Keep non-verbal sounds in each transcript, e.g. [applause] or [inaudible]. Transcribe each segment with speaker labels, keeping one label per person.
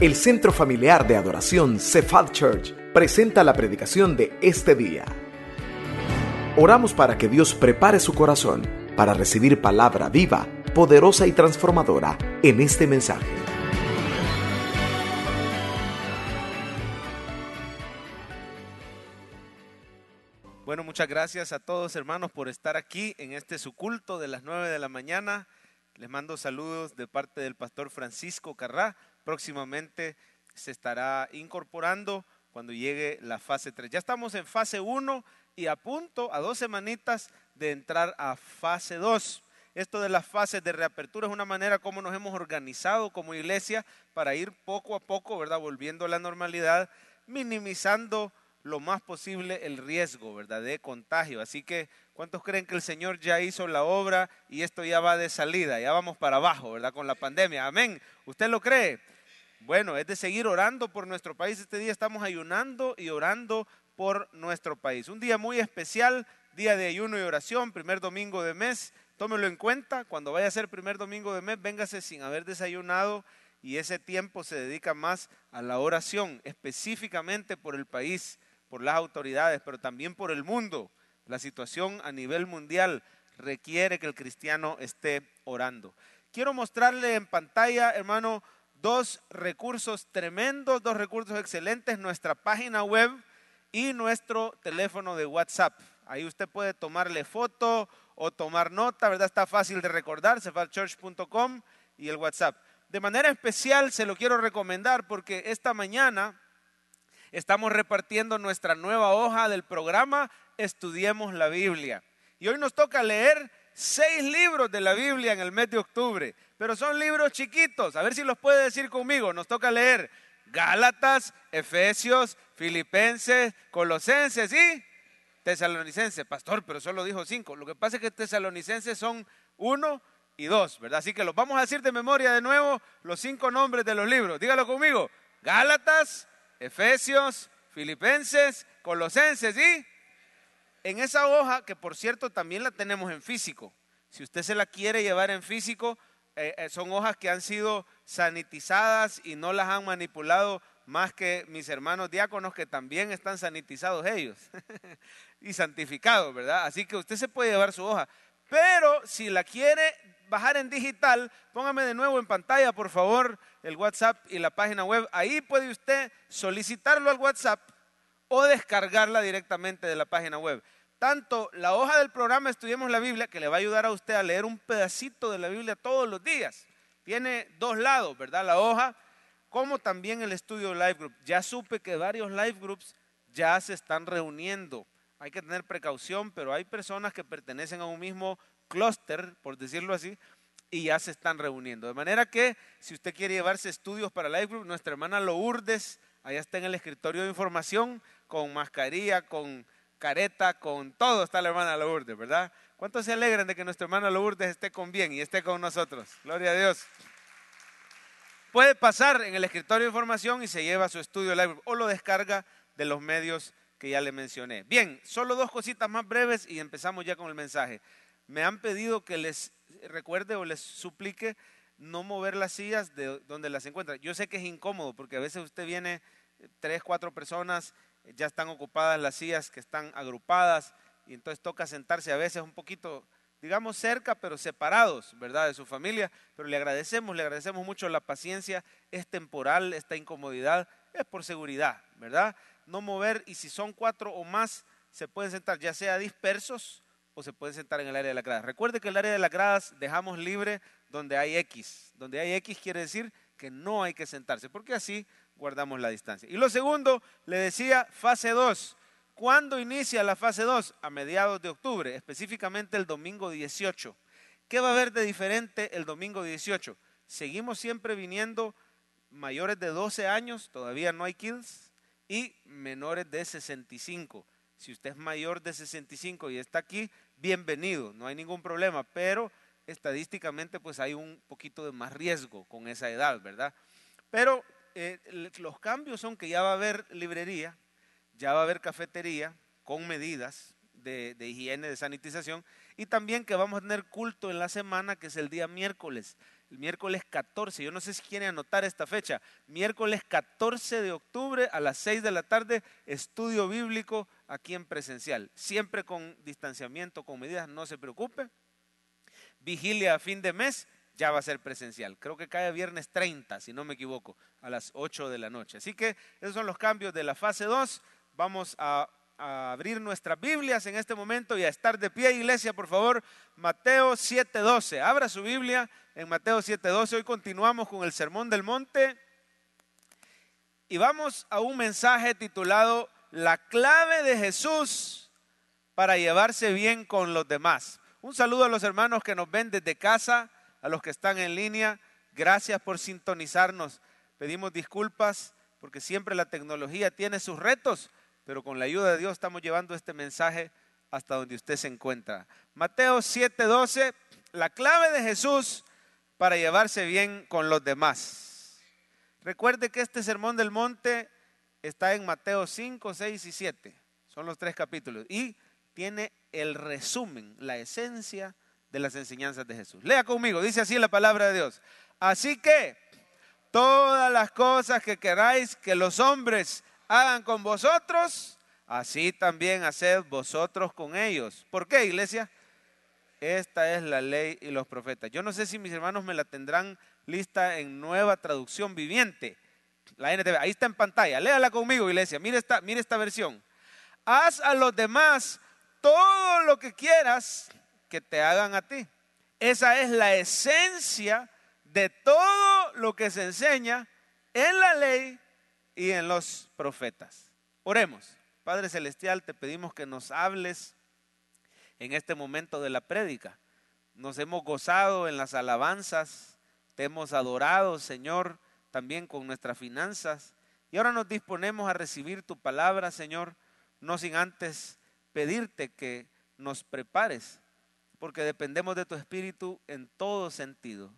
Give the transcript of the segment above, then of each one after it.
Speaker 1: El Centro Familiar de Adoración Cephal Church presenta la predicación de este día. Oramos para que Dios prepare su corazón para recibir palabra viva, poderosa y transformadora en este mensaje.
Speaker 2: Bueno, muchas gracias a todos hermanos por estar aquí en este su culto de las 9 de la mañana. Les mando saludos de parte del pastor Francisco Carrá. Próximamente se estará incorporando cuando llegue la fase 3. Ya estamos en fase 1 y a punto, a dos semanitas de entrar a fase 2. Esto de las fases de reapertura es una manera como nos hemos organizado como iglesia para ir poco a poco, ¿verdad? Volviendo a la normalidad, minimizando lo más posible el riesgo, ¿verdad? De contagio. Así que, ¿cuántos creen que el Señor ya hizo la obra y esto ya va de salida? Ya vamos para abajo, ¿verdad? Con la pandemia. Amén. ¿Usted lo cree? Bueno, es de seguir orando por nuestro país. Este día estamos ayunando y orando por nuestro país. Un día muy especial, día de ayuno y oración, primer domingo de mes. Tómelo en cuenta, cuando vaya a ser primer domingo de mes, véngase sin haber desayunado y ese tiempo se dedica más a la oración, específicamente por el país por las autoridades, pero también por el mundo. La situación a nivel mundial requiere que el cristiano esté orando. Quiero mostrarle en pantalla, hermano, dos recursos tremendos, dos recursos excelentes, nuestra página web y nuestro teléfono de WhatsApp. Ahí usted puede tomarle foto o tomar nota, ¿verdad? Está fácil de recordar, cefalchurch.com y el WhatsApp. De manera especial se lo quiero recomendar porque esta mañana estamos repartiendo nuestra nueva hoja del programa Estudiemos la Biblia. Y hoy nos toca leer seis libros de la Biblia en el mes de octubre, pero son libros chiquitos. A ver si los puede decir conmigo. Nos toca leer Gálatas, Efesios, Filipenses, Colosenses y Tesalonicenses. Pastor, pero solo dijo cinco. Lo que pasa es que Tesalonicenses son uno y dos, ¿verdad? Así que los vamos a decir de memoria de nuevo los cinco nombres de los libros. Dígalo conmigo. Gálatas, Efesios, Filipenses, Colosenses y en esa hoja, que por cierto también la tenemos en físico, si usted se la quiere llevar en físico, eh, eh, son hojas que han sido sanitizadas y no las han manipulado más que mis hermanos diáconos que también están sanitizados ellos [laughs] y santificados, ¿verdad? Así que usted se puede llevar su hoja. Pero si la quiere bajar en digital, póngame de nuevo en pantalla, por favor, el WhatsApp y la página web. Ahí puede usted solicitarlo al WhatsApp o descargarla directamente de la página web. Tanto la hoja del programa Estudiemos la Biblia, que le va a ayudar a usted a leer un pedacito de la Biblia todos los días. Tiene dos lados, ¿verdad? La hoja, como también el estudio Live Group. Ya supe que varios Live Groups ya se están reuniendo. Hay que tener precaución, pero hay personas que pertenecen a un mismo clúster, por decirlo así, y ya se están reuniendo. De manera que si usted quiere llevarse estudios para Life Group, nuestra hermana Lourdes, allá está en el escritorio de información, con mascarilla, con careta, con todo está la hermana Lourdes, ¿verdad? ¿Cuántos se alegran de que nuestra hermana Lourdes esté con bien y esté con nosotros? Gloria a Dios. Puede pasar en el escritorio de información y se lleva su estudio Live o lo descarga de los medios que ya le mencioné. Bien, solo dos cositas más breves y empezamos ya con el mensaje me han pedido que les recuerde o les suplique no mover las sillas de donde las encuentra. Yo sé que es incómodo porque a veces usted viene, tres, cuatro personas, ya están ocupadas las sillas que están agrupadas y entonces toca sentarse a veces un poquito, digamos, cerca, pero separados, ¿verdad? De su familia. Pero le agradecemos, le agradecemos mucho la paciencia, es temporal, esta incomodidad, es por seguridad, ¿verdad? No mover y si son cuatro o más, se pueden sentar ya sea dispersos o se puede sentar en el área de las gradas. Recuerde que el área de las gradas dejamos libre donde hay X. Donde hay X quiere decir que no hay que sentarse, porque así guardamos la distancia. Y lo segundo, le decía, fase 2. ¿Cuándo inicia la fase 2? A mediados de octubre, específicamente el domingo 18. ¿Qué va a haber de diferente el domingo 18? Seguimos siempre viniendo mayores de 12 años, todavía no hay kills, y menores de 65. Si usted es mayor de 65 y está aquí, bienvenido, no hay ningún problema, pero estadísticamente pues hay un poquito de más riesgo con esa edad, ¿verdad? Pero eh, los cambios son que ya va a haber librería, ya va a haber cafetería con medidas de, higiene, de sanitización, y también que vamos a tener culto en la semana, que es el día miércoles. el miércoles 14, yo no sé si quieren anotar esta fecha, miércoles 14 de octubre a las 6 de la tarde, estudio bíblico aquí en presencial, siempre con distanciamiento, con medidas, no se preocupe. Vigilia a fin de mes, ya va a ser presencial. Creo que cae viernes 30, si no me equivoco, a las 8 de la noche. Así que esos son los cambios de la fase 2. Vamos a a abrir nuestras Biblias en este momento y a estar de pie, iglesia, por favor. Mateo 7:12. Abra su Biblia en Mateo 7:12. Hoy continuamos con el Sermón del Monte y vamos a un mensaje titulado La clave de Jesús para llevarse bien con los demás. Un saludo a los hermanos que nos ven desde casa, a los que están en línea. Gracias por sintonizarnos. Pedimos disculpas porque siempre la tecnología tiene sus retos pero con la ayuda de Dios estamos llevando este mensaje hasta donde usted se encuentra. Mateo 7:12, la clave de Jesús para llevarse bien con los demás. Recuerde que este sermón del monte está en Mateo 5, 6 y 7. Son los tres capítulos. Y tiene el resumen, la esencia de las enseñanzas de Jesús. Lea conmigo, dice así la palabra de Dios. Así que todas las cosas que queráis que los hombres hagan con vosotros, así también haced vosotros con ellos. ¿Por qué, iglesia? Esta es la ley y los profetas. Yo no sé si mis hermanos me la tendrán lista en nueva traducción viviente. La NTV, ahí está en pantalla. Léala conmigo, iglesia. Mire esta, esta versión. Haz a los demás todo lo que quieras que te hagan a ti. Esa es la esencia de todo lo que se enseña en la ley y en los profetas. Oremos. Padre Celestial, te pedimos que nos hables en este momento de la prédica. Nos hemos gozado en las alabanzas, te hemos adorado, Señor, también con nuestras finanzas. Y ahora nos disponemos a recibir tu palabra, Señor, no sin antes pedirte que nos prepares, porque dependemos de tu espíritu en todo sentido.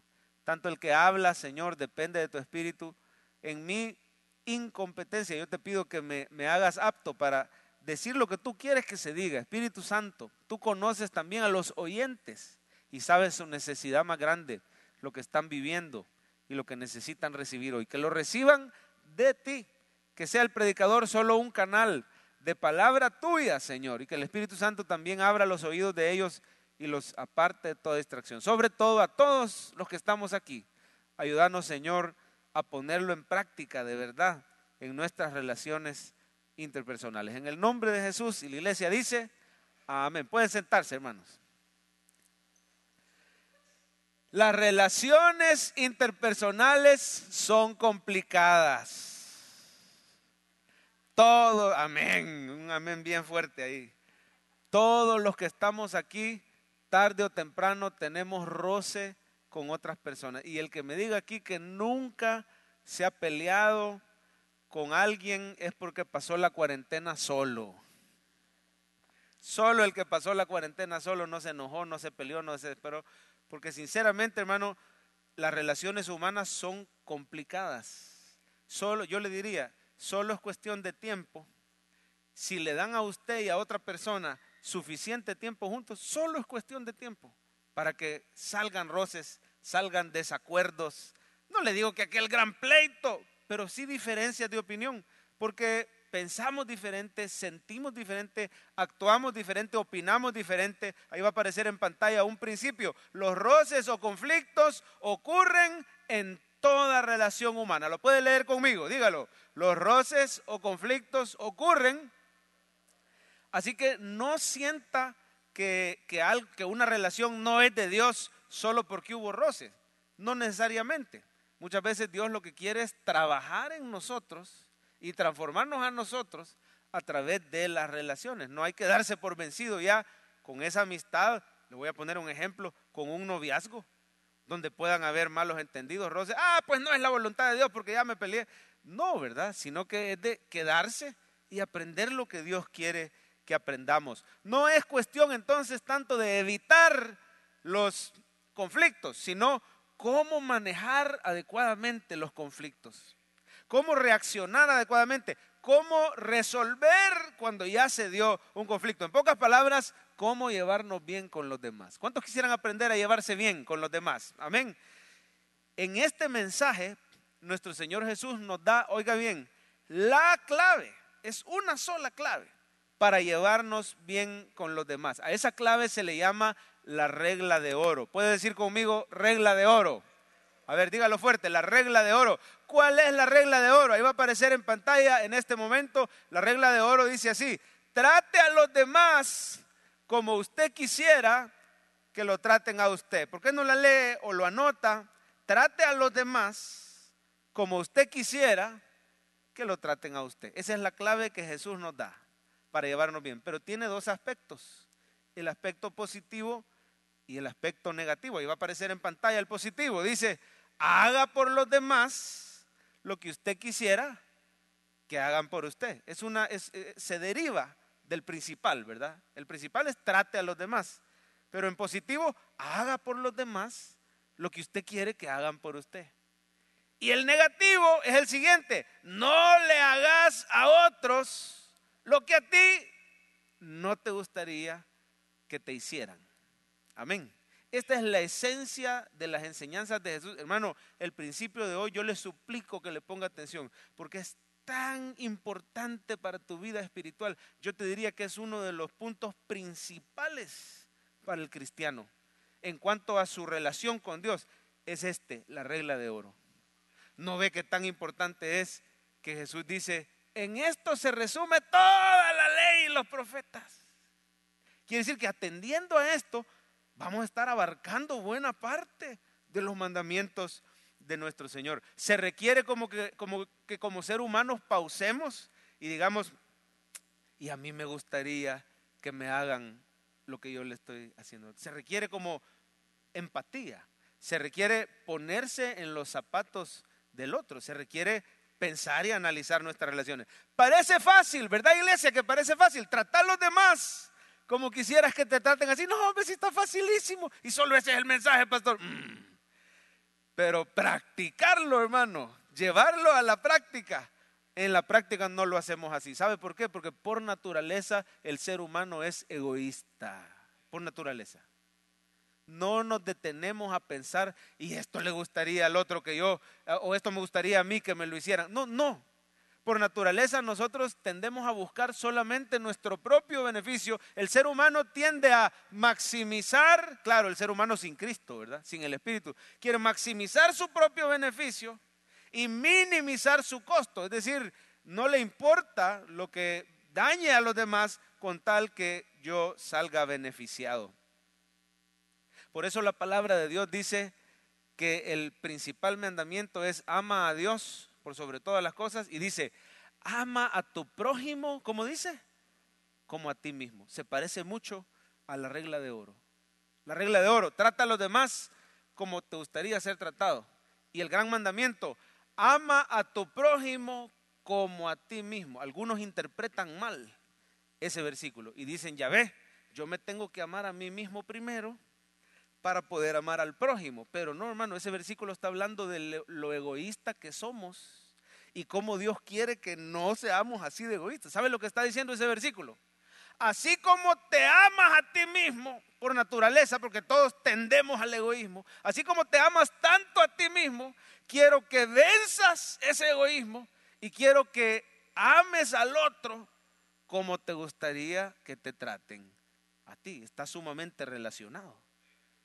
Speaker 2: Tanto el que habla, Señor, depende de tu espíritu. En mí incompetencia. Yo te pido que me, me, hagas apto para decir lo que tú quieres que se diga. Espíritu Santo, tú conoces también a los oyentes y sabes su necesidad más grande, lo que están viviendo y lo que necesitan recibir hoy. Que lo reciban de ti, que sea el predicador solo un canal de palabra tuya, Señor, y que el Espíritu Santo también abra los oídos de ellos y los aparte de toda distracción. Sobre todo a todos los que estamos aquí. Ayúdanos, Señor, a ponerlo en práctica de verdad en nuestras relaciones interpersonales. En el nombre de Jesús y la iglesia dice, amén. Pueden sentarse, hermanos. Las relaciones interpersonales son complicadas. Todo, amén, un amén bien fuerte ahí. Todos los que estamos aquí, tarde o temprano, tenemos roce con otras personas. Y el que me diga aquí que nunca se ha peleado con alguien es porque pasó la cuarentena solo. Solo el que pasó la cuarentena solo no se enojó, no se peleó, no se desesperó. Porque sinceramente, hermano, las relaciones humanas son complicadas. Solo, yo le diría, solo es cuestión de tiempo. Si le dan a usted y a otra persona suficiente tiempo juntos, solo es cuestión de tiempo para que salgan roces, salgan desacuerdos. No le digo que aquel gran pleito, pero sí diferencias de opinión, porque pensamos diferente, sentimos diferente, actuamos diferente, opinamos diferente. Ahí va a aparecer en pantalla un principio. Los roces o conflictos ocurren en toda relación humana. ¿Lo puede leer conmigo? Dígalo. Los roces o conflictos ocurren. Así que no sienta que, que, una relación no es de Dios solo porque hubo roces. No necesariamente. Muchas veces Dios lo que quiere es trabajar en nosotros y transformarnos a nosotros a través de las relaciones. No hay que darse por vencido ya con esa amistad. Le voy a poner un ejemplo con un noviazgo donde puedan haber malos entendidos, roces. Ah, pues no es la voluntad de Dios porque ya me peleé. No, ¿verdad? Sino que es de quedarse y aprender lo que Dios quiere que aprendamos. No es cuestión entonces tanto de evitar los conflictos, sino cómo manejar adecuadamente los conflictos, cómo reaccionar adecuadamente, cómo resolver cuando ya se dio un conflicto. En pocas palabras, cómo llevarnos bien con los demás. ¿Cuántos quisieran aprender a llevarse bien con los demás? Amén. En este mensaje, nuestro Señor Jesús nos da, oiga bien, la clave, es una sola clave para llevarnos bien con los demás. A esa clave se le llama la regla de oro. ¿Puede decir conmigo regla de oro? A ver, dígalo fuerte, la regla de oro. ¿Cuál es la regla de oro? Ahí va a aparecer en pantalla en este momento. La regla de oro dice así, trate a los demás como usted quisiera que lo traten a usted. ¿Por qué no la lee o lo anota? Trate a los demás como usted quisiera que lo traten a usted. Esa es la clave que Jesús nos da para llevarnos bien. Pero tiene dos aspectos, el aspecto positivo y el aspecto negativo. Ahí va a aparecer en pantalla el positivo. Dice, haga por los demás lo que usted quisiera que hagan por usted. Es una, eh, se deriva del principal, ¿verdad? El principal es trate a los demás. Pero en positivo, haga por los demás lo que usted quiere que hagan por usted. Y el negativo es el siguiente, no le hagas a otros lo que a ti no te gustaría que te hicieran. Amén. Esta es la esencia de las enseñanzas de Jesús. Hermano, el principio de hoy yo le suplico que le ponga atención, porque es tan importante para tu vida espiritual. Yo te diría que es uno de los puntos principales para el cristiano en cuanto a su relación con Dios. Es este, la regla de oro. No ve que tan importante es que Jesús dice, en esto se resume toda la ley y los profetas. Quiere decir que atendiendo a esto, vamos a estar abarcando buena parte de los mandamientos de nuestro Señor. Se requiere como que como, que como ser humanos pausemos y digamos, y a mí me gustaría que me hagan lo que yo le estoy haciendo. Se requiere como empatía, se requiere ponerse en los zapatos del otro, se requiere pensar y analizar nuestras relaciones. Parece fácil, ¿verdad, iglesia? Que parece fácil tratar a los demás como quisieras que te traten así. No, hombre, si está facilísimo. Y solo ese es el mensaje, pastor. Mm. Pero practicarlo, hermano, llevarlo a la práctica. En la práctica no lo hacemos así. ¿Sabe por qué? Porque por naturaleza el ser humano es egoísta. Por naturaleza no nos detenemos a pensar, y esto le gustaría al otro que yo, eh, o esto me gustaría a mí que me lo hicieran. No, no. Por naturaleza nosotros tendemos a buscar solamente nuestro propio beneficio. El ser humano tiende a maximizar, claro, el ser humano sin Cristo, ¿verdad? Sin el Espíritu. Quiere maximizar su propio beneficio y minimizar su costo. Es decir, no le importa lo que dañe a los demás con tal que yo salga beneficiado. Por eso la palabra de Dios dice que el principal mandamiento es ama a Dios por sobre todas las cosas y dice, ama a tu prójimo, ¿cómo dice? Como a ti mismo. Se parece mucho a la regla de oro. La regla de oro, trata a los demás como te gustaría ser tratado. Y el gran mandamiento, ama a tu prójimo como a ti mismo. Algunos interpretan mal ese versículo y dicen, ya ve, yo me tengo que amar a mí mismo primero para poder amar al prójimo. Pero no, hermano, ese versículo está hablando de lo egoísta que somos y cómo Dios quiere que no seamos así de egoístas. ¿Sabe lo que está diciendo ese versículo? Así como te amas a ti mismo por naturaleza, porque todos tendemos al egoísmo, así como te amas tanto a ti mismo, quiero que venzas ese egoísmo y quiero que ames al otro como te gustaría que te traten a ti. Está sumamente relacionado.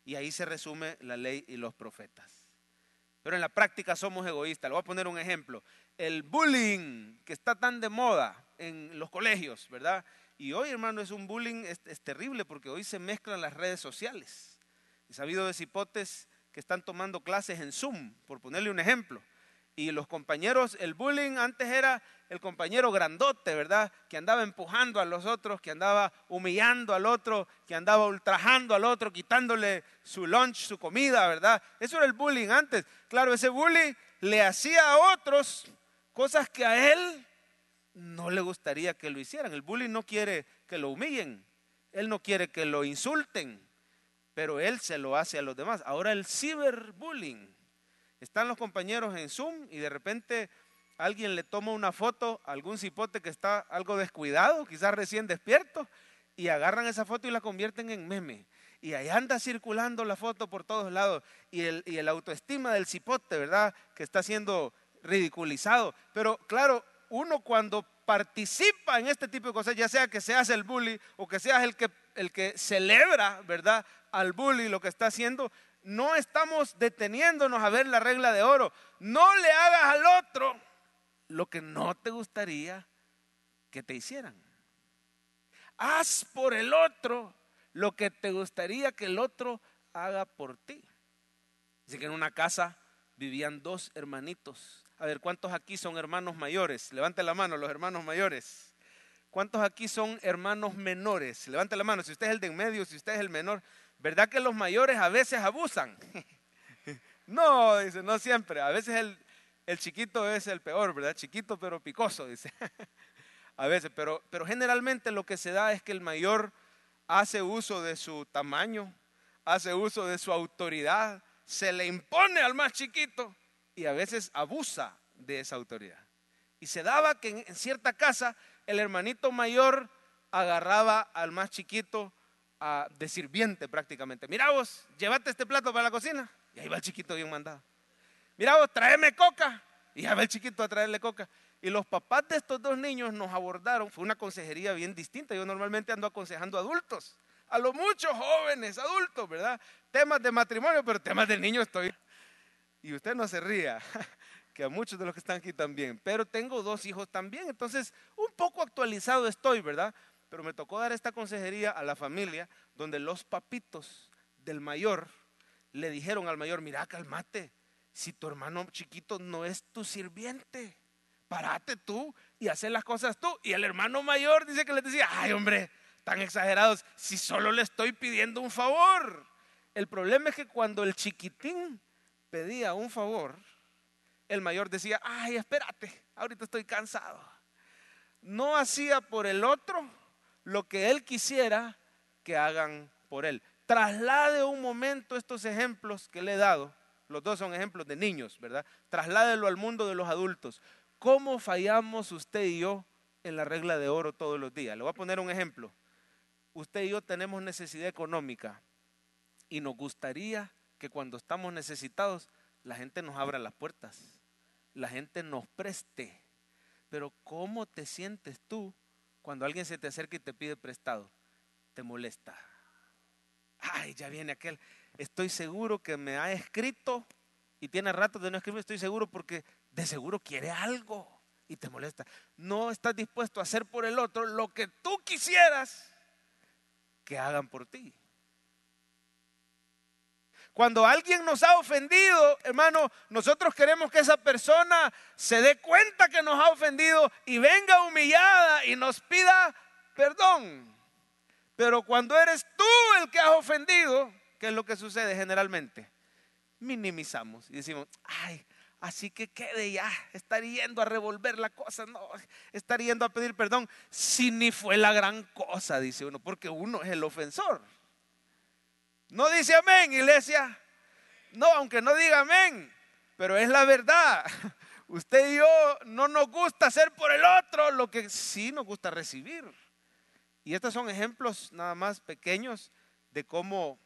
Speaker 2: Y ahí se resume la ley y los profetas. Pero en la práctica somos egoístas. Le voy a poner un ejemplo. El bullying que está tan de moda en los colegios, ¿verdad? Y hoy, hermano, es un bullying, es, terrible porque hoy se mezclan las redes sociales. He sabido de cipotes que están tomando clases en Zoom, por ponerle un ejemplo. Y los compañeros, el bullying antes era el compañero grandote, ¿verdad? Que andaba empujando a los otros, que andaba humillando al otro, que andaba ultrajando al otro, quitándole su lunch, su comida, ¿verdad? Eso era el bullying antes. Claro, ese bullying le hacía a otros cosas que a él no le gustaría que lo hicieran. El bullying no quiere que lo humillen, él no quiere que lo insulten, pero él se lo hace a los demás. Ahora el ciberbullying están los compañeros en Zoom y de repente alguien le toma una foto a algún cipote que está algo descuidado, quizás recién despierto, y agarran esa foto y la convierten en meme. y ahí anda circulando la foto por todos lados y el, y el autoestima del cipote, ¿verdad? Que está siendo ridiculizado. Pero claro, uno cuando participa en este tipo de cosas, ya sea que seas el bully o que seas el que, el que celebra, ¿verdad? Al bully lo que está haciendo, no estamos deteniéndonos a ver la regla de oro. No le hagas al otro lo que no te gustaría que te hicieran. Haz por el otro lo que te gustaría que el otro haga por ti. Dice que en una casa vivían dos hermanitos. A ver, ¿cuántos aquí son hermanos mayores? Levante la mano los hermanos mayores. ¿Cuántos aquí son hermanos menores? Levante la mano. Si usted es el de en medio, si usted es el menor. ¿Verdad que los mayores a veces abusan? [laughs] no, dice, no siempre. A veces el, chiquito es el peor, ¿verdad? Chiquito pero picoso, dice. [laughs] a veces, pero, pero generalmente lo que se da es que el mayor hace uso de su tamaño, hace uso de su autoridad, se le impone al más chiquito y a veces abusa de esa autoridad. Y se daba que en cierta casa el hermanito mayor agarraba al más chiquito a, de sirviente prácticamente. Mira vos, llévate este plato para la cocina. Y ahí va el chiquito bien mandado. Mira vos, tráeme coca. Y ahí va el chiquito a traerle coca. Y los papás de estos dos niños nos abordaron. Fue una consejería bien distinta. Yo normalmente ando aconsejando adultos. A los muchos jóvenes, adultos, ¿verdad? Temas de matrimonio, pero temas de niños estoy y usted no se ría, [laughs] que a muchos de los que están aquí también, pero tengo dos hijos también, entonces un poco actualizado estoy, ¿verdad? Pero me tocó dar esta consejería a la familia donde los papitos del mayor le dijeron al mayor, mira, calmate, si tu hermano chiquito no es tu sirviente, parate tú y haz las cosas tú. Y el hermano mayor dice que le decía, ay hombre, tan exagerados, si solo le estoy pidiendo un favor. El problema es que cuando el chiquitín pedía un favor, el mayor decía, ay, espérate, ahorita estoy cansado. No hacía por el otro lo que él quisiera que hagan por él. Traslade un momento estos ejemplos que le he dado. Los dos son ejemplos de niños, ¿verdad? Trasládelo al mundo de los adultos. ¿Cómo fallamos usted y yo en la regla de oro todos los días? Le voy a poner un ejemplo. Usted y yo tenemos necesidad económica y nos gustaría que cuando estamos necesitados, la gente nos abra las puertas, la gente nos preste. Pero ¿cómo te sientes tú cuando alguien se te acerca y te pide prestado? Te molesta. Ay, ya viene aquel. Estoy seguro que me ha escrito y tiene rato de no escribir, estoy seguro porque de seguro quiere algo y te molesta. No estás dispuesto a hacer por el otro lo que tú quisieras que hagan por ti. Cuando alguien nos ha ofendido, hermano, nosotros queremos que esa persona se dé cuenta que nos ha ofendido y venga humillada y nos pida perdón. Pero cuando eres tú el que has ofendido, ¿qué es lo que sucede generalmente? Minimizamos y decimos, ay, así que quede ya, estar yendo a revolver la cosa, no, estar yendo a pedir perdón, si ni fue la gran cosa, dice uno, porque uno es el ofensor. No dice amén, iglesia. No, aunque no diga amén, pero es la verdad. [laughs] Usted y yo no nos gusta hacer por el otro lo que sí nos gusta recibir. Y estos son ejemplos nada más pequeños de cómo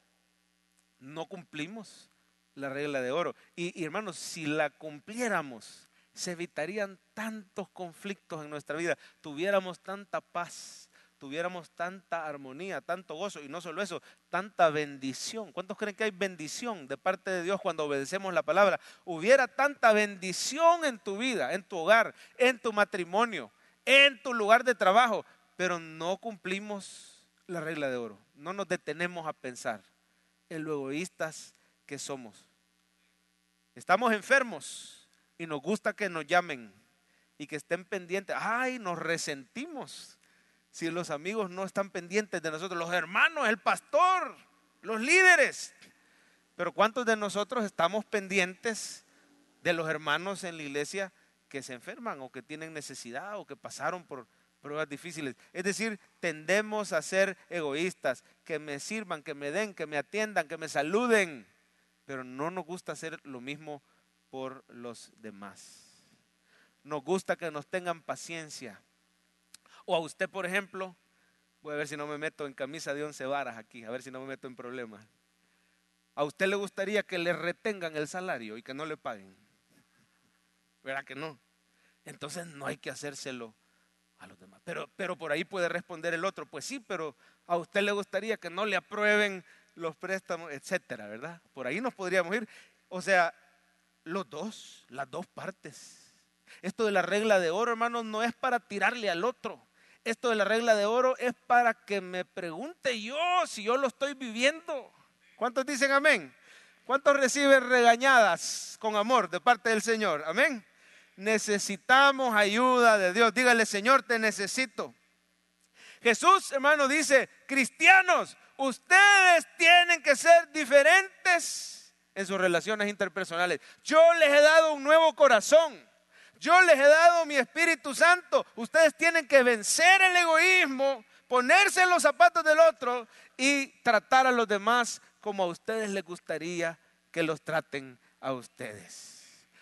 Speaker 2: no cumplimos la regla de oro. Y, y, hermanos, si la cumpliéramos, se evitarían tantos conflictos en nuestra vida, tuviéramos tanta paz, tuviéramos tanta armonía, tanto gozo y no solo eso, tanta bendición. ¿Cuántos creen que hay bendición de parte de Dios cuando obedecemos la palabra? Hubiera tanta bendición en tu vida, en tu hogar, en tu matrimonio, en tu lugar de trabajo, pero no cumplimos la regla de oro. No nos detenemos a pensar en lo egoístas que somos. Estamos enfermos y nos gusta que nos llamen y que estén pendientes. Ay, nos resentimos si los amigos no están pendientes de nosotros, los hermanos, el pastor, los líderes. Pero ¿cuántos de nosotros estamos pendientes de los hermanos en la iglesia que se enferman o que tienen necesidad o que pasaron por pruebas difíciles? Es decir, tendemos a ser egoístas, que me sirvan, que me den, que me atiendan, que me saluden, pero no nos gusta hacer lo mismo por los demás. Nos gusta que nos tengan paciencia o a usted, por ejemplo, Voy a ver si no me meto en camisa de once varas aquí, a ver si no me meto en problemas. ¿A usted le gustaría que le retengan el salario y que no le paguen? ¿Verdad que no? Entonces no hay que hacérselo a los demás. Pero, pero por ahí puede responder el otro, pues sí, pero a usted le gustaría que no le aprueben los préstamos, etcétera, ¿verdad? Por ahí nos podríamos ir. O sea, los dos, las dos partes. Esto de la regla de oro, hermanos, no es para tirarle al otro. Esto de la regla de oro es para que me pregunte yo si yo lo estoy viviendo. ¿Cuántos dicen amén? ¿Cuántos reciben regañadas con amor de parte del Señor? Amén. Necesitamos ayuda de Dios. Dígale, Señor, te necesito. Jesús, hermano, dice, cristianos, ustedes tienen que ser diferentes en sus relaciones interpersonales. Yo les he dado un nuevo corazón. Yo les he dado mi Espíritu Santo. Ustedes tienen que vencer el egoísmo, ponerse en los zapatos del otro y tratar a los demás como a ustedes les gustaría que los traten a ustedes.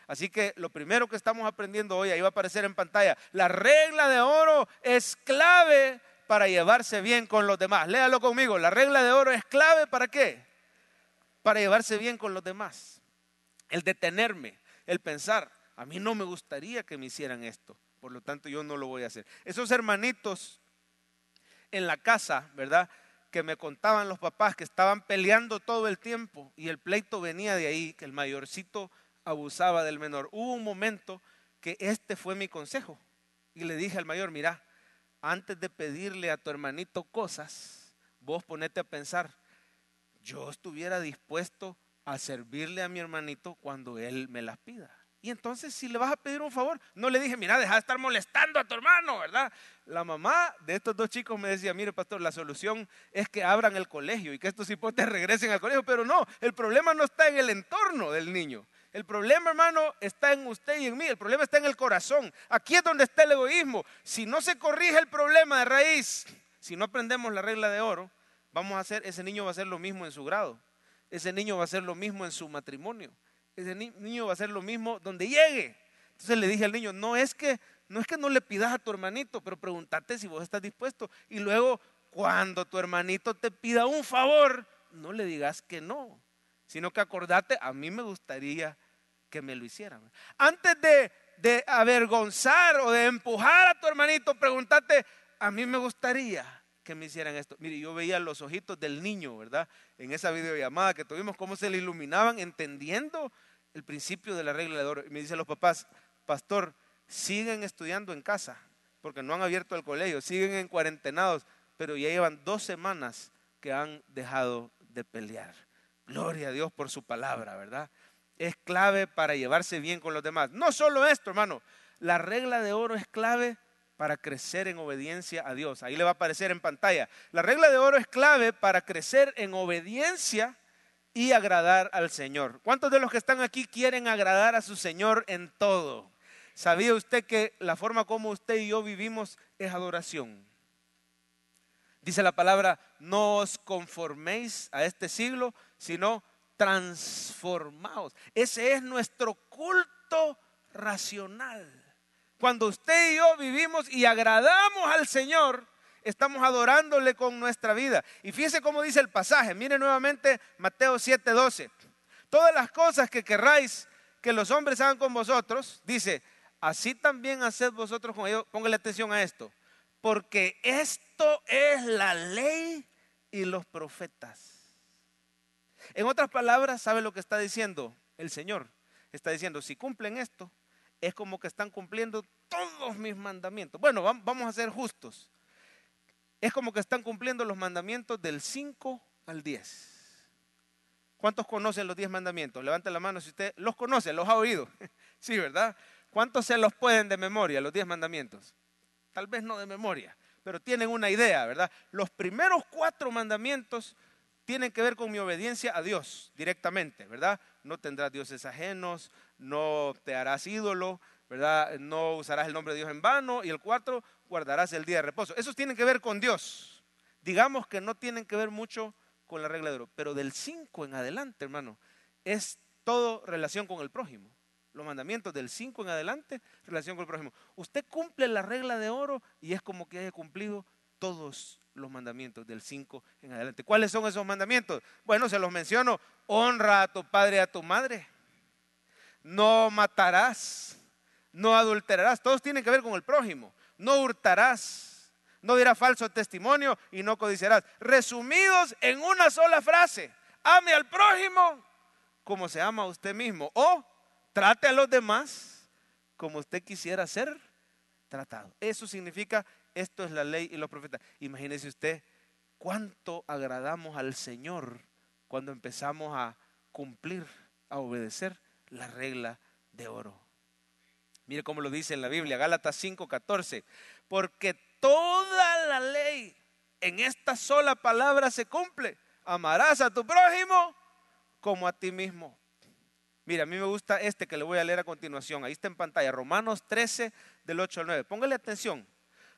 Speaker 2: Así que lo primero que estamos aprendiendo hoy, ahí va a aparecer en pantalla, la regla de oro es clave para llevarse bien con los demás. Léalo conmigo, la regla de oro es clave para qué? Para llevarse bien con los demás. El detenerme, el pensar, a mí no me gustaría que me hicieran esto, por lo tanto yo no lo voy a hacer. Esos hermanitos en la casa, ¿verdad? Que me contaban los papás que estaban peleando todo el tiempo y el pleito venía de ahí, que el mayorcito abusaba del menor. Hubo un momento que este fue mi consejo y le dije al mayor, mira, antes de pedirle a tu hermanito cosas, vos ponete a pensar, yo estuviera dispuesto a servirle a mi hermanito cuando él me las pida. Y entonces, si le vas a pedir un favor, no le dije, mira, deja de estar molestando a tu hermano, ¿verdad? La mamá de estos dos chicos me decía, mire, pastor, la solución es que abran el colegio y que estos hipotes [laughs] regresen al colegio. Pero no, el problema no está en el entorno del niño. El problema, hermano, está en usted y en mí. El problema está en el corazón. Aquí es donde está el egoísmo. Si no se corrige el problema de raíz, si no aprendemos la regla de oro, vamos a hacer, ese niño va a hacer lo mismo en su grado. Ese niño va a hacer lo mismo en su matrimonio ese niño va a hacer lo mismo donde llegue. Entonces le dije al niño, no es que no es que no le pidas a tu hermanito, pero pregúntate si vos estás dispuesto. Y luego, cuando tu hermanito te pida un favor, no le digas que no, sino que acordate, a mí me gustaría que me lo hicieran. Antes de, avergonzar o de empujar a tu hermanito, pregúntate, a mí me gustaría que me hicieran esto. Mire, yo veía los ojitos del niño, ¿verdad? En esa videollamada que tuvimos, cómo se le iluminaban entendiendo el principio de la regla de oro. Y me dicen los papás, pastor, siguen estudiando en casa, porque no han abierto el colegio, siguen en cuarentenados, pero ya llevan dos semanas que han dejado de pelear. Gloria a Dios por su palabra, ¿verdad? Es clave para llevarse bien con los demás. No solo esto, hermano, la regla de oro es clave para crecer en obediencia a Dios. Ahí le va a aparecer en pantalla. La regla de oro es clave para crecer en obediencia y agradar al Señor. ¿Cuántos de los que están aquí quieren agradar a su Señor en todo? ¿Sabía usted que la forma como usted y yo vivimos es adoración? Dice la palabra, no os conforméis a este siglo, sino transformaos. Ese es nuestro culto racional. Cuando usted y yo vivimos y agradamos al Señor, estamos adorándole con nuestra vida. Y fíjese cómo dice el pasaje. Mire nuevamente Mateo 7:12. Todas las cosas que querráis que los hombres hagan con vosotros, dice, así también haced vosotros con ellos. Póngale atención a esto. Porque esto es la ley y los profetas. En otras palabras, ¿sabe lo que está diciendo el Señor? Está diciendo, si cumplen esto, es como que están cumpliendo todos mis mandamientos. Bueno, vamos a ser justos es como que están cumpliendo los mandamientos del 5 al 10. ¿Cuántos conocen los 10 mandamientos? Levante la mano si usted los conoce, los ha oído. [laughs] sí, ¿verdad? ¿Cuántos se los pueden de memoria, los 10 mandamientos? Tal vez no de memoria, pero tienen una idea, ¿verdad? Los primeros cuatro mandamientos tienen que ver con mi obediencia a Dios directamente, ¿verdad? No tendrás dioses ajenos, no te harás ídolo, ¿verdad? No usarás el nombre de Dios en vano. Y el cuatro, guardarás el día de reposo. Esos tienen que ver con Dios. Digamos que no tienen que ver mucho con la regla de oro. Pero del 5 en adelante, hermano, es todo relación con el prójimo. Los mandamientos del 5 en adelante, relación con el prójimo. Usted cumple la regla de oro y es como que haya cumplido todos los mandamientos del 5 en adelante. ¿Cuáles son esos mandamientos? Bueno, se los menciono. Honra a tu padre y a tu madre. No matarás. No adulterarás. Todos tienen que ver con el prójimo. No hurtarás. No dirás falso testimonio y no codiciarás. Resumidos en una sola frase. Ame al prójimo como se ama a usted mismo. O trate a los demás como usted quisiera ser tratado. Eso significa esto es la ley y los profetas. Imagínese usted cuánto agradamos al Señor cuando empezamos a cumplir, a obedecer la regla de oro. Mire cómo lo dice en la Biblia, Gálatas 5:14, porque toda la ley en esta sola palabra se cumple. Amarás a tu prójimo como a ti mismo. Mira, a mí me gusta este que le voy a leer a continuación. Ahí está en pantalla, Romanos 13, del 8 al 9. Póngale atención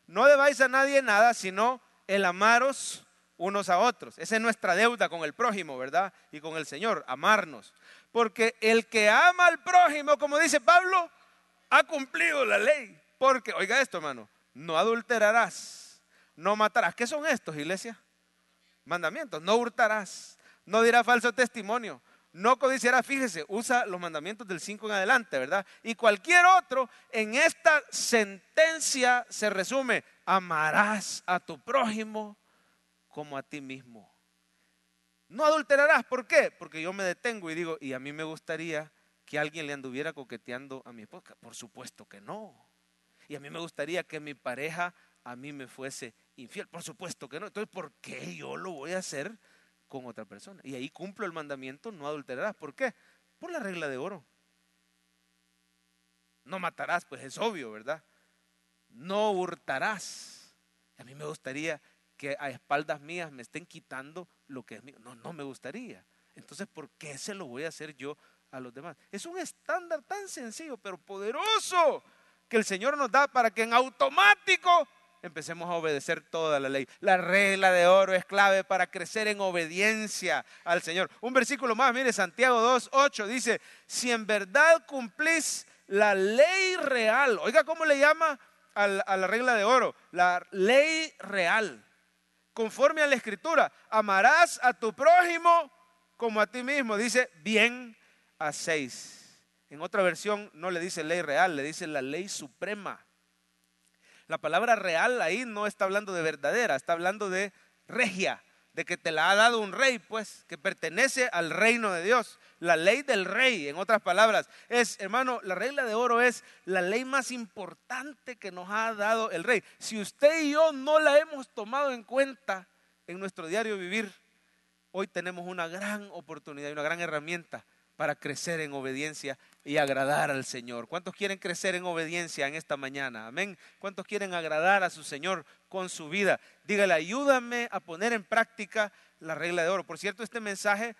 Speaker 2: no debáis a nadie nada, sino el amaros unos a otros. Esa es nuestra deuda con el prójimo, ¿verdad? Y con el Señor, amarnos. Porque el que ama al prójimo, como dice Pablo, ha cumplido la ley. Porque, oiga esto, hermano, no adulterarás, no matarás. ¿Qué son estos, iglesia? Mandamientos. No hurtarás, no dirás falso testimonio, no codiciarás, fíjese, usa los mandamientos del 5 en adelante, ¿verdad? Y cualquier otro, en esta sentencia se resume, amarás a tu prójimo como a ti mismo. No adulterarás, ¿por qué? Porque yo me detengo y digo, y a mí me gustaría que alguien le anduviera coqueteando a mi esposa. Por supuesto que no. Y a mí me gustaría que mi pareja a mí me fuese infiel. Por supuesto que no. Entonces, ¿por qué yo lo voy a hacer con otra persona. Y ahí cumplo el mandamiento, no adulterarás. ¿Por qué? Por la regla de oro. No matarás, pues es obvio, ¿verdad? No hurtarás. A mí me gustaría que a espaldas mías me estén quitando lo que es mío. No, no me gustaría. Entonces, ¿por qué se lo voy a hacer yo a los demás? Es un estándar tan sencillo, pero poderoso, que el Señor nos da para que en automático empecemos a obedecer toda la ley. La regla de oro es clave para crecer en obediencia al Señor. Un versículo más, mire, Santiago 2, 8 dice, si en verdad cumplís la ley real, oiga cómo le llama a la regla de oro, la ley real, conforme a la escritura, amarás a tu prójimo como a ti mismo, dice, bien hacéis. En otra versión no le dice ley real, le dice la ley suprema. La palabra real ahí no está hablando de verdadera, está hablando de regia, de que te la ha dado un rey, pues, que pertenece al reino de Dios. La ley del rey, en otras palabras, es, hermano, la regla de oro es la ley más importante que nos ha dado el rey. Si usted y yo no la hemos tomado en cuenta en nuestro diario vivir, hoy tenemos una gran oportunidad y una gran herramienta para crecer en obediencia y agradar al Señor. ¿Cuántos quieren crecer en obediencia en esta mañana? Amén. ¿Cuántos quieren agradar a su Señor con su vida? Dígale, ayúdame a poner en práctica la regla de oro. Por cierto, este mensaje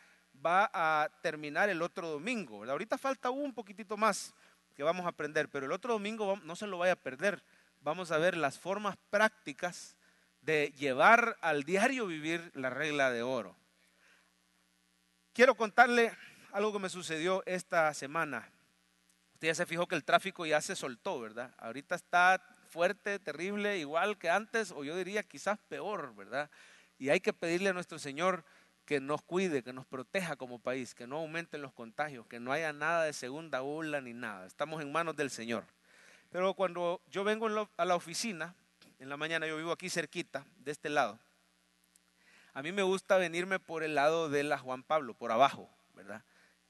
Speaker 2: va a terminar el otro domingo. Ahorita falta un poquitito más que vamos a aprender, pero el otro domingo no se lo vaya a perder. Vamos a ver las formas prácticas de llevar al diario vivir la regla de oro. Quiero contarle algo que me sucedió esta semana. Usted ya se fijó que el tráfico ya se soltó, ¿verdad? Ahorita está fuerte, terrible, igual que antes, o yo diría quizás peor, ¿verdad? Y hay que pedirle a nuestro Señor que nos cuide, que nos proteja como país, que no aumenten los contagios, que no haya nada de segunda ola ni nada. Estamos en manos del Señor. Pero cuando yo vengo a la oficina, en la mañana yo vivo aquí cerquita, de este lado, a mí me gusta venirme por el lado de la Juan Pablo, por abajo, ¿verdad?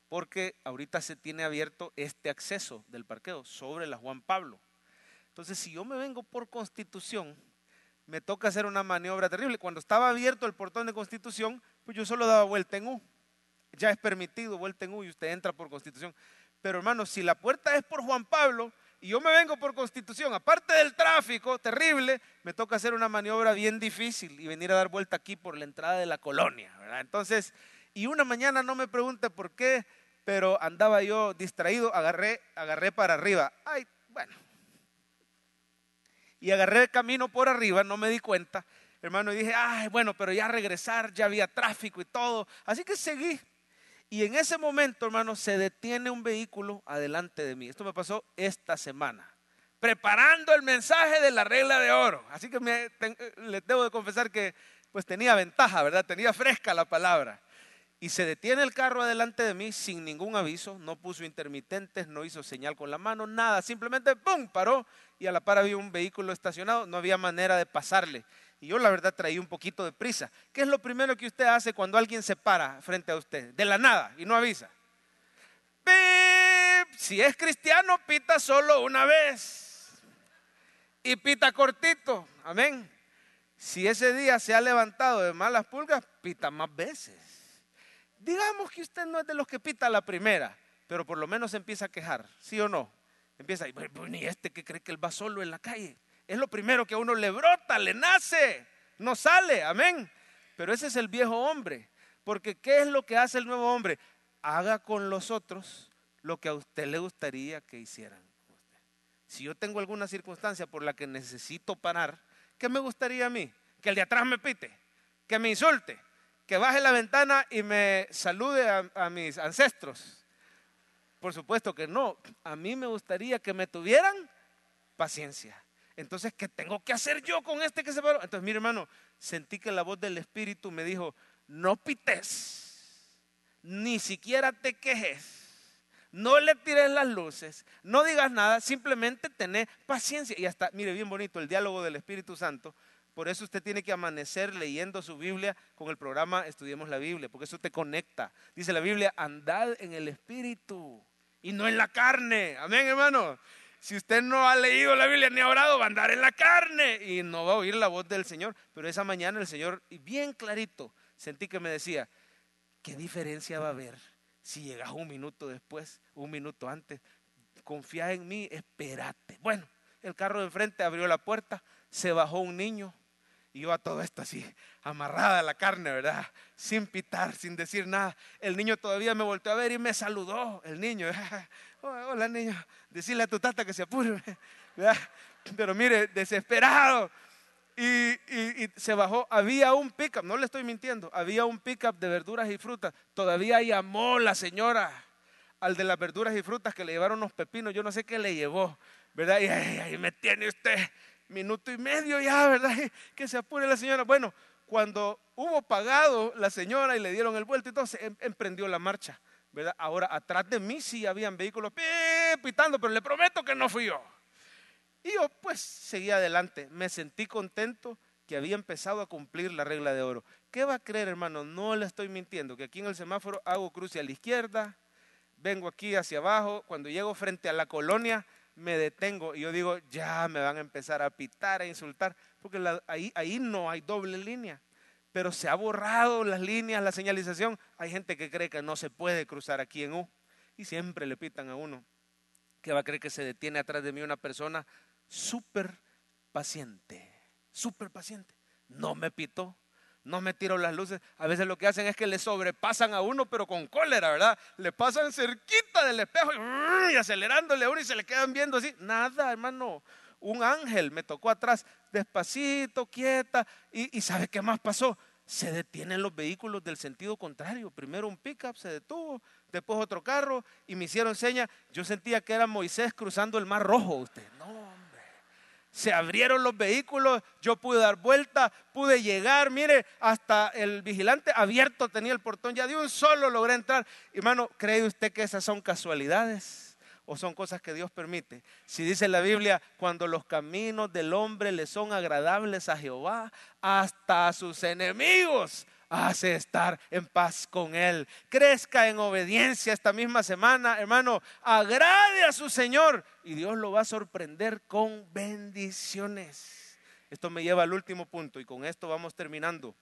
Speaker 2: Porque ahorita se tiene abierto este acceso del parqueo sobre la Juan Pablo. Entonces, si yo me vengo por constitución, me toca hacer una maniobra terrible. Cuando estaba abierto el portón de constitución, pues yo solo daba vuelta en U. Ya es permitido vuelta en U y usted entra por constitución. Pero hermano, si la puerta es por Juan Pablo y yo me vengo por constitución, aparte del tráfico terrible, me toca hacer una maniobra bien difícil y venir a dar vuelta aquí por la entrada de la colonia. Entonces, y una mañana no me pregunte por qué pero andaba yo distraído, agarré, agarré para arriba. Ay, bueno. Y agarré el camino por arriba, no me di cuenta, hermano, y dije, ay, bueno, pero ya regresar, ya había tráfico y todo. Así que seguí. Y en ese momento, hermano, se detiene un vehículo adelante de mí. Esto me pasó esta semana. preparando el mensaje de la regla de oro. Así que me, les debo de confesar que pues tenía ventaja, ¿verdad? Tenía fresca la palabra. Y se detiene el carro adelante de mí sin ningún aviso, no puso intermitentes, no hizo señal con la mano, nada, simplemente ¡pum! paró y a la par había un vehículo estacionado, no había manera de pasarle. Y yo la verdad traía un poquito de prisa. ¿Qué es lo primero que usted hace cuando alguien se para frente a usted? De la nada y no avisa. Si es cristiano, pita solo una vez. Y pita cortito. Amén. Si ese día se ha levantado de malas pulgas, pita más veces. Digamos que usted no es de los que pita la primera, pero por lo menos empieza a quejar, ¿sí o no? Empieza, y este que cree que él va solo en la calle. Es lo primero que a uno le brota, le nace, no sale, amén. Pero ese es el viejo hombre, porque ¿qué es lo que hace el nuevo hombre? Haga con los otros lo que a usted le gustaría que hicieran. Si yo tengo alguna circunstancia por la que necesito parar, ¿qué me gustaría a mí? Que el de atrás me pite, que me insulte, que baje la ventana y me salude a, mis ancestros. Por supuesto que no. A mí me gustaría que me tuvieran paciencia. Entonces, ¿qué tengo que hacer yo con este que se paró? Entonces, mi hermano, sentí que la voz del Espíritu me dijo, no pites, ni siquiera te quejes, no le tires las luces, no digas nada, simplemente tené paciencia. Y hasta, mire, bien bonito el diálogo del Espíritu Santo, por eso usted tiene que amanecer leyendo su Biblia con el programa Estudiemos la Biblia, porque eso te conecta. Dice la Biblia, andad en el Espíritu y no en la carne. Amén, hermano. Si usted no ha leído la Biblia ni ha orado, va a andar en la carne y no va a oír la voz del Señor. Pero esa mañana el Señor, bien clarito, sentí que me decía, ¿qué diferencia va a haber si llegas un minuto después, un minuto antes? Confía en mí, espérate. Bueno, el carro de enfrente abrió la puerta, se bajó un niño, y todo esto así, amarrada la carne, ¿verdad? Sin pitar, sin decir nada. El niño todavía me volteó a ver y me saludó. El niño, [laughs] hola niño, decirle a tu tata que se apure, [laughs] ¿verdad? Pero mire, desesperado. Y, y, se bajó, había un pickup, no le estoy mintiendo, había un pickup de verduras y frutas. Todavía llamó la señora al de las verduras y frutas que le llevaron unos pepinos, yo no sé qué le llevó, ¿verdad? Y ahí me tiene usted minuto y medio ya, ¿verdad? [laughs] Que se apure la señora. Bueno, cuando hubo pagado la señora y le dieron el vuelto, entonces em, emprendió la marcha, ¿verdad? Ahora, atrás de mí sí habían vehículos pitando, pero le prometo que no fui yo. Y yo pues seguí adelante, me sentí contento que había empezado a cumplir la regla de oro. ¿Qué va a creer, hermano? No le estoy mintiendo, que aquí en el semáforo hago cruce a la izquierda, vengo aquí hacia abajo, cuando llego frente a la colonia, me detengo y yo digo, ya me van a empezar a pitar, a insultar, porque ahí, ahí no hay doble línea. Pero se ha borrado las líneas, la señalización. Hay gente que cree que no se puede cruzar aquí en U y siempre le pitan a uno. Que va a creer que se detiene atrás de mí una persona súper paciente, súper paciente. No me pitó, no me tiro las luces. A veces lo que hacen es que le sobrepasan a uno, pero con cólera, ¿verdad? Le pasan cerquita del espejo y, acelerándole a uno y se le quedan viendo así. Nada, hermano. Un ángel me tocó atrás, despacito, quieta. Y, y ¿sabe qué más pasó? Se detienen los vehículos del sentido contrario. Primero un pickup se detuvo, después otro carro y me hicieron señas. Yo sentía que era Moisés cruzando el mar rojo. Usted, no, se abrieron los vehículos, yo pude dar vuelta, pude llegar, mire, hasta el vigilante abierto tenía el portón, ya de un solo logré entrar. Hermano, ¿cree usted que esas son casualidades o son cosas que Dios permite? Si dice la Biblia, cuando los caminos del hombre le son agradables a Jehová, hasta a sus enemigos hace estar en paz con Él. Crezca en obediencia esta misma semana, hermano. Agrade a su Señor y Dios lo va a sorprender con bendiciones. Esto me lleva al último punto y con esto vamos terminando.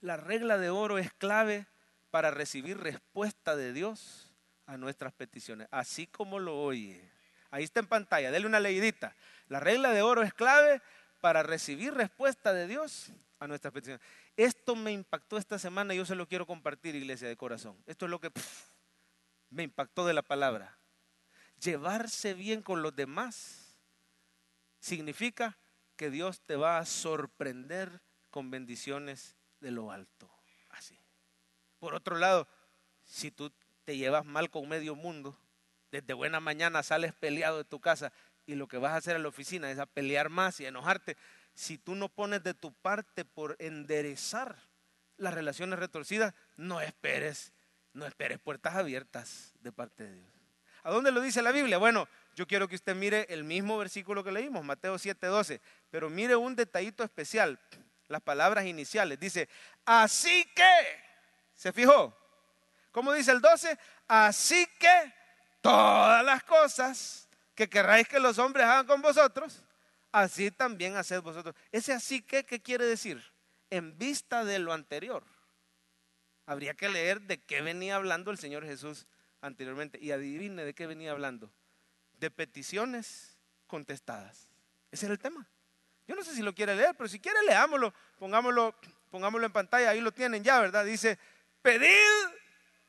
Speaker 2: La regla de oro es clave para recibir respuesta de Dios a nuestras peticiones, así como lo oye. Ahí está en pantalla, dele una leidita. La regla de oro es clave para recibir respuesta de Dios a nuestras peticiones. Esto me impactó esta semana y yo se lo quiero compartir, iglesia de corazón. Esto es lo que me impactó de la palabra. Llevarse bien con los demás significa que Dios te va a sorprender con bendiciones de lo alto. Así. Por otro lado, si tú te llevas mal con medio mundo, desde buena mañana sales peleado de tu casa, y lo que vas a hacer en la oficina es a pelear más y enojarte, si tú no pones de tu parte por enderezar las relaciones retorcidas, no esperes, no esperes puertas abiertas de parte de Dios. ¿A dónde lo dice la Biblia? Bueno, yo quiero que usted mire el mismo versículo que leímos, Mateo 7:12, pero mire un detallito especial, las palabras iniciales. Dice, así que, ¿se fijó? ¿Cómo dice el 12? Así que todas las cosas que querráis que los hombres hagan con vosotros, así también haced vosotros. Ese así que, ¿qué quiere decir? En vista de lo anterior. Habría que leer de qué venía hablando el Señor Jesús anteriormente. Y adivine de qué venía hablando. De peticiones contestadas. Ese era el tema. Yo no sé si lo quiere leer, pero si quiere leámoslo, pongámoslo, pongámoslo en pantalla, ahí lo tienen ya, ¿verdad? Dice, pedid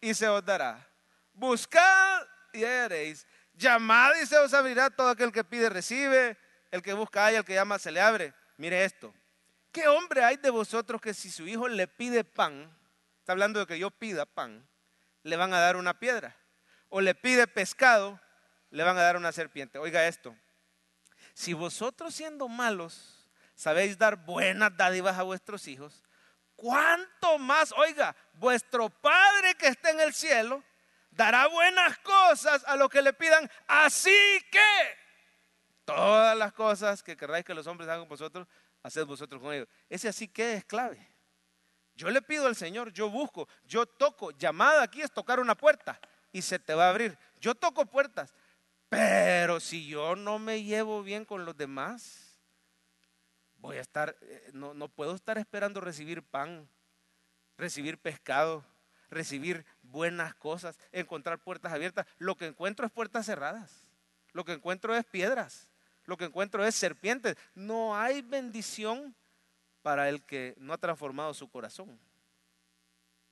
Speaker 2: y se os dará. Buscad y haréis. Llamad y se os abrirá. Todo aquel que pide recibe. El que busca hay, el que llama se le abre. Mire esto. ¿Qué hombre hay de vosotros que si su hijo le pide pan, está hablando de que yo pida pan, le van a dar una piedra? O le pide pescado, le van a dar una serpiente. Oiga esto. Si vosotros siendo malos sabéis dar buenas dádivas a vuestros hijos, ¿cuánto más, oiga, vuestro Padre que está en el cielo dará buenas cosas a los que le pidan? Así que Todas las cosas que querráis que los hombres hagan vosotros, haced vosotros con ellos. Ese así que es clave. Yo le pido al Señor, yo busco, yo toco. Llamada aquí es tocar una puerta y se te va a abrir. Yo toco puertas. Pero si yo no me llevo bien con los demás, voy a estar, eh, no, no puedo estar esperando recibir pan, recibir pescado, recibir buenas cosas, encontrar puertas abiertas. Lo que encuentro es puertas cerradas. Lo que encuentro es piedras lo que encuentro es serpientes. No hay bendición para el que no ha transformado su corazón.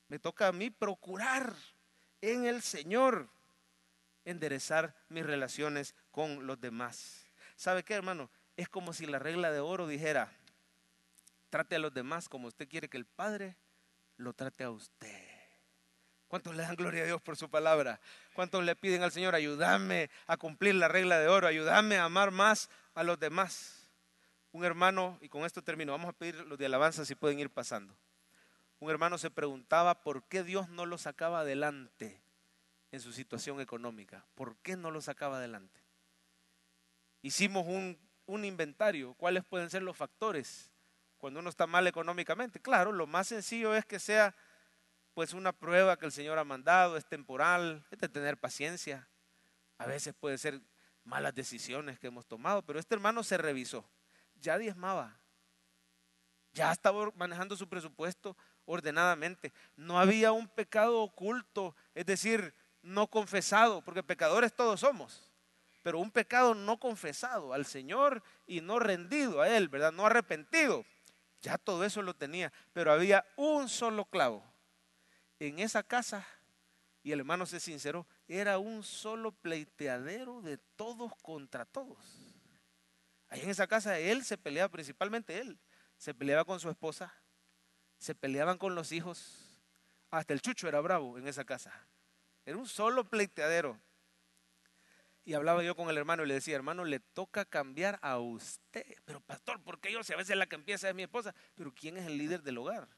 Speaker 2: Me toca a mí procurar en el Señor enderezar mis relaciones con los demás. ¿Sabe qué, hermano? Es como si la regla de oro dijera, trate a los demás como usted quiere que el Padre lo trate a usted. ¿Cuántos le dan gloria a Dios por su palabra? ¿Cuántos le piden al Señor, ayúdame a cumplir la regla de oro, ayúdame a amar más a los demás? Un hermano, y con esto termino, vamos a pedir los de alabanza si pueden ir pasando. Un hermano se preguntaba por qué Dios no lo sacaba adelante en su situación económica. ¿Por qué no lo sacaba adelante? Hicimos un, un inventario. ¿Cuáles pueden ser los factores cuando uno está mal económicamente? Claro, lo más sencillo es que sea pues una prueba que el Señor ha mandado, es temporal, es de tener paciencia. A veces puede ser malas decisiones que hemos tomado, pero este hermano se revisó, ya diezmaba, ya estaba manejando su presupuesto ordenadamente, no había un pecado oculto, es decir, no confesado, porque pecadores todos somos, pero un pecado no confesado al Señor y no rendido a Él, ¿verdad? No arrepentido. Ya todo eso lo tenía, pero había un solo clavo en esa casa, y el hermano se sinceró, era un solo pleiteadero de todos contra todos. Ahí en esa casa él se peleaba, principalmente él, se peleaba con su esposa, se peleaban con los hijos, hasta el chucho era bravo en esa casa. Era un solo pleiteadero. Y hablaba yo con el hermano y le decía, hermano, le toca cambiar a usted. Pero pastor, ¿por qué yo? Si a veces la que empieza es mi esposa. Pero ¿quién es el líder del hogar?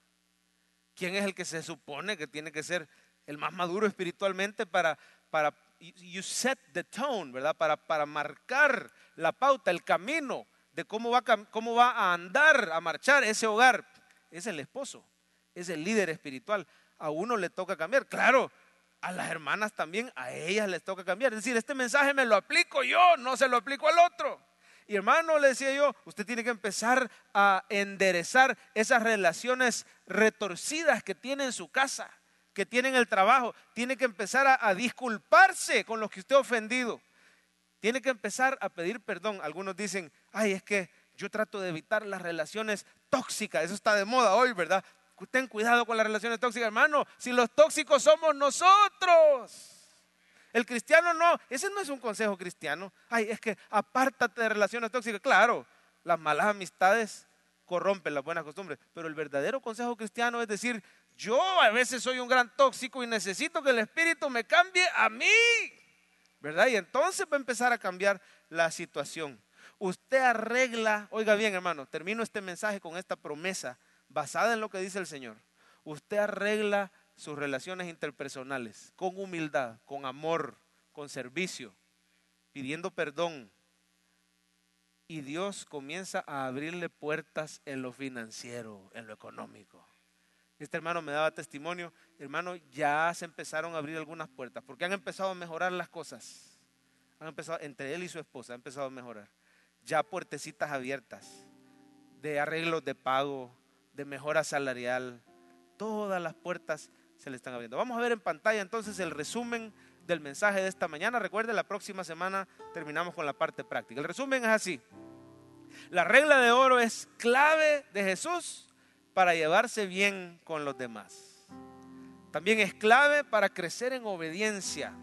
Speaker 2: ¿Quién es el que se supone que tiene que ser el más maduro espiritualmente para, para you set the tone, ¿verdad? Para, para marcar la pauta, el camino de cómo va, cómo va a andar, a marchar ese hogar. Es el esposo, es el líder espiritual. A uno le toca cambiar. Claro, a las hermanas también, a ellas les toca cambiar. Es decir, este mensaje me lo aplico yo, no se lo aplico al otro. Y hermano, le decía yo, usted tiene que empezar a enderezar esas relaciones retorcidas que tiene en su casa, que tiene en el trabajo. Tiene que empezar a, disculparse con los que usted ha ofendido. Tiene que empezar a pedir perdón. Algunos dicen, ay, es que yo trato de evitar las relaciones tóxicas. Eso está de moda hoy, ¿verdad? Ten cuidado con las relaciones tóxicas, hermano. Si los tóxicos somos nosotros. El cristiano no, ese no es un consejo cristiano. Ay, es que apártate de relaciones tóxicas. Claro, las malas amistades corrompen las buenas costumbres, pero el verdadero consejo cristiano es decir, yo a veces soy un gran tóxico y necesito que el Espíritu me cambie a mí. ¿verdad? Y entonces va a empezar a cambiar la situación. Usted arregla, oiga bien hermano, termino este mensaje con esta promesa basada en lo que dice el Señor. Usted arregla sus relaciones interpersonales con humildad, con amor, con servicio, pidiendo perdón. Y Dios comienza a abrirle puertas en lo financiero, en lo económico. Este hermano me daba testimonio, hermano, ya se empezaron a abrir algunas puertas, porque han empezado a mejorar las cosas. Han empezado, entre él y su esposa, han empezado a mejorar. Ya puertecitas abiertas de arreglos de pago, de mejora salarial. Todas las puertas se le están abriendo. Vamos a ver en pantalla entonces el resumen del mensaje de esta mañana. Recuerde, la próxima semana terminamos con la parte práctica. El resumen es así. La regla de oro es clave de Jesús para llevarse bien con los demás. También es clave para crecer en obediencia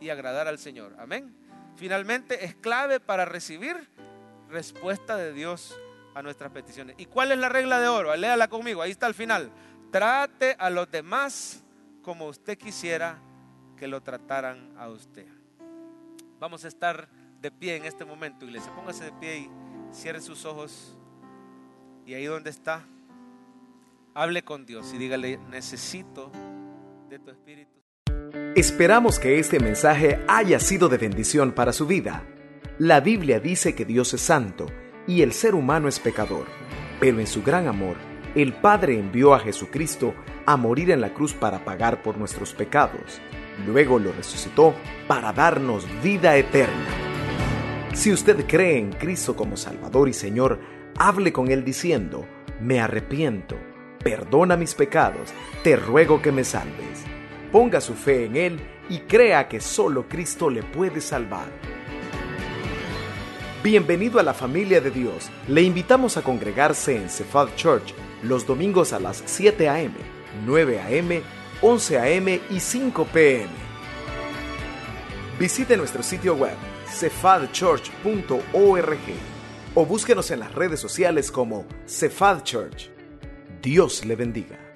Speaker 2: y agradar al Señor. Amén. Finalmente es clave para recibir respuesta de Dios a nuestras peticiones. ¿Y cuál es la regla de oro? Léala conmigo, ahí está al final. Trate a los demás como usted quisiera que lo trataran a usted. Vamos a estar de pie en este momento, iglesia. Póngase de pie y cierre sus ojos. Y ahí donde está, hable con Dios y dígale, necesito de tu espíritu.
Speaker 1: Esperamos que este mensaje haya sido de bendición para su vida. La Biblia dice que Dios es santo y el ser humano es pecador, pero en su gran amor, el Padre envió a Jesucristo a morir en la cruz para pagar por nuestros pecados. Luego lo resucitó para darnos vida eterna. Si usted cree en Cristo como Salvador y Señor, hable con Él diciendo, me arrepiento, perdona mis pecados, te ruego que me salves. Ponga su fe en Él y crea que solo Cristo le puede salvar. Bienvenido a la familia de Dios. Le invitamos a congregarse en Cephal Church los domingos a las 7 a.m., 9 a.m., 11 a.m. y 5 p.m. Visite nuestro sitio web cefadchurch.org o búsquenos en las redes sociales como Cephal Church. Dios le bendiga.